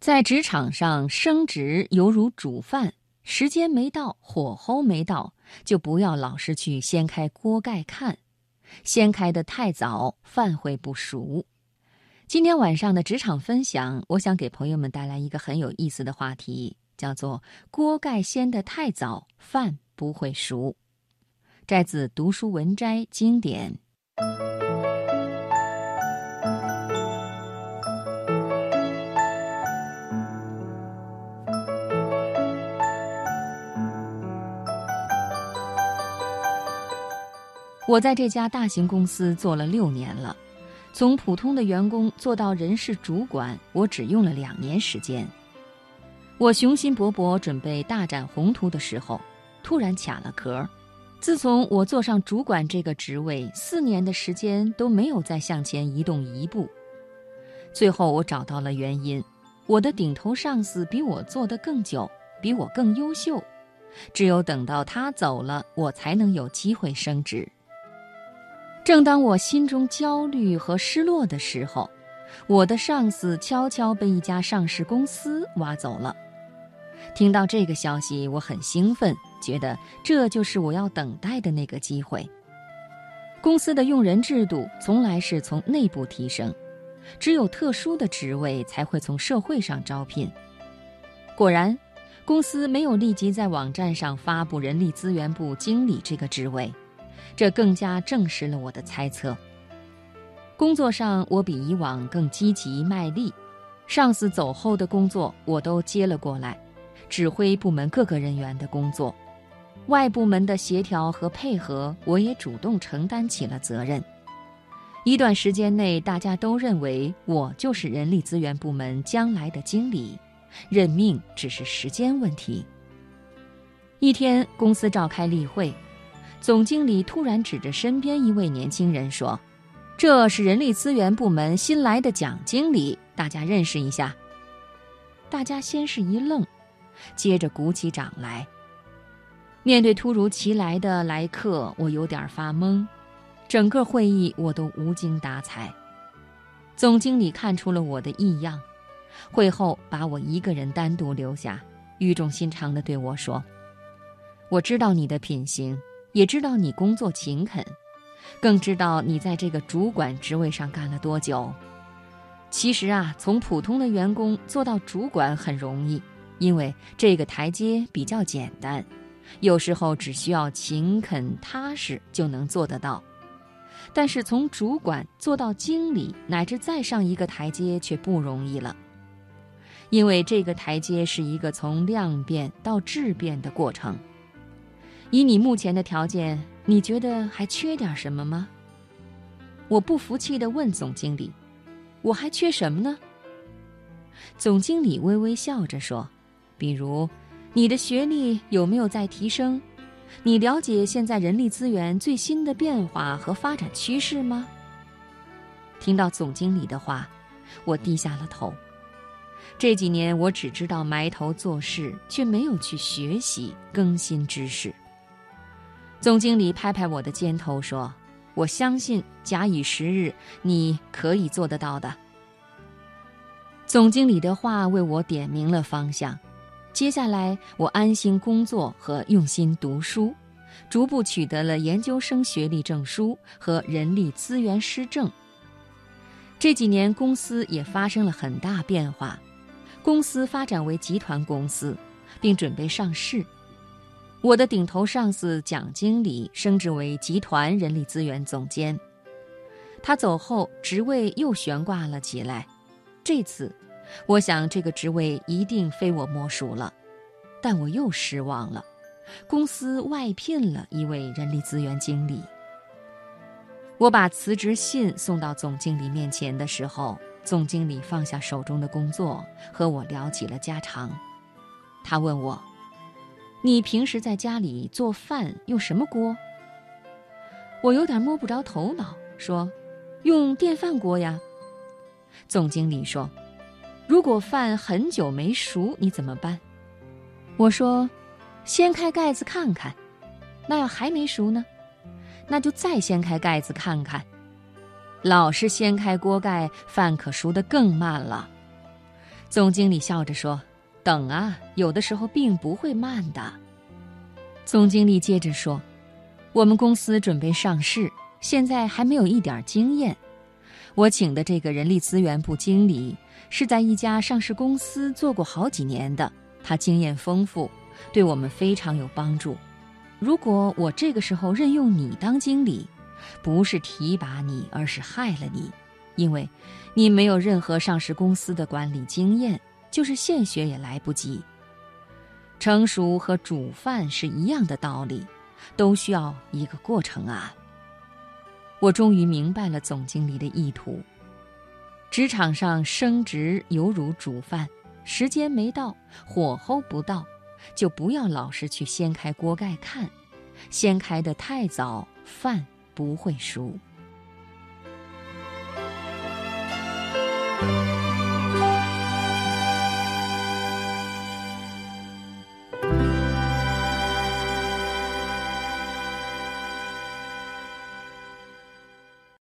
在职场上升职犹如煮饭，时间没到，火候没到，就不要老是去掀开锅盖看，掀开的太早，饭会不熟。今天晚上的职场分享，我想给朋友们带来一个很有意思的话题，叫做“锅盖掀得太早，饭不会熟”。摘自《读书文摘》经典。我在这家大型公司做了六年了，从普通的员工做到人事主管，我只用了两年时间。我雄心勃勃准备大展宏图的时候，突然卡了壳。自从我坐上主管这个职位，四年的时间都没有再向前移动一步。最后我找到了原因：我的顶头上司比我做得更久，比我更优秀。只有等到他走了，我才能有机会升职。正当我心中焦虑和失落的时候，我的上司悄悄被一家上市公司挖走了。听到这个消息，我很兴奋，觉得这就是我要等待的那个机会。公司的用人制度从来是从内部提升，只有特殊的职位才会从社会上招聘。果然，公司没有立即在网站上发布人力资源部经理这个职位。这更加证实了我的猜测。工作上，我比以往更积极卖力，上司走后的工作我都接了过来，指挥部门各个人员的工作，外部门的协调和配合，我也主动承担起了责任。一段时间内，大家都认为我就是人力资源部门将来的经理，任命只是时间问题。一天，公司召开例会。总经理突然指着身边一位年轻人说：“这是人力资源部门新来的蒋经理，大家认识一下。”大家先是一愣，接着鼓起掌来。面对突如其来的来客，我有点发懵。整个会议我都无精打采。总经理看出了我的异样，会后把我一个人单独留下，语重心长地对我说：“我知道你的品行。”也知道你工作勤恳，更知道你在这个主管职位上干了多久。其实啊，从普通的员工做到主管很容易，因为这个台阶比较简单，有时候只需要勤恳踏实就能做得到。但是从主管做到经理乃至再上一个台阶却不容易了，因为这个台阶是一个从量变到质变的过程。以你目前的条件，你觉得还缺点什么吗？我不服气地问总经理：“我还缺什么呢？”总经理微微笑着说：“比如，你的学历有没有在提升？你了解现在人力资源最新的变化和发展趋势吗？”听到总经理的话，我低下了头。这几年，我只知道埋头做事，却没有去学习更新知识。总经理拍拍我的肩头说：“我相信，假以时日，你可以做得到的。”总经理的话为我点明了方向。接下来，我安心工作和用心读书，逐步取得了研究生学历证书和人力资源师证。这几年，公司也发生了很大变化，公司发展为集团公司，并准备上市。我的顶头上司蒋经理升职为集团人力资源总监，他走后，职位又悬挂了起来。这次，我想这个职位一定非我莫属了，但我又失望了。公司外聘了一位人力资源经理。我把辞职信送到总经理面前的时候，总经理放下手中的工作，和我聊起了家常。他问我。你平时在家里做饭用什么锅？我有点摸不着头脑，说：“用电饭锅呀。”总经理说：“如果饭很久没熟，你怎么办？”我说：“掀开盖子看看。”那要还没熟呢？那就再掀开盖子看看。老是掀开锅盖，饭可熟得更慢了。总经理笑着说：“等啊，有的时候并不会慢的。”总经理接着说：“我们公司准备上市，现在还没有一点经验。我请的这个人力资源部经理是在一家上市公司做过好几年的，他经验丰富，对我们非常有帮助。如果我这个时候任用你当经理，不是提拔你，而是害了你，因为你没有任何上市公司的管理经验，就是现学也来不及。成熟和煮饭是一样的道理，都需要一个过程啊。我终于明白了总经理的意图。职场上升职犹如煮饭，时间没到，火候不到，就不要老是去掀开锅盖看，掀开的太早，饭。不会熟。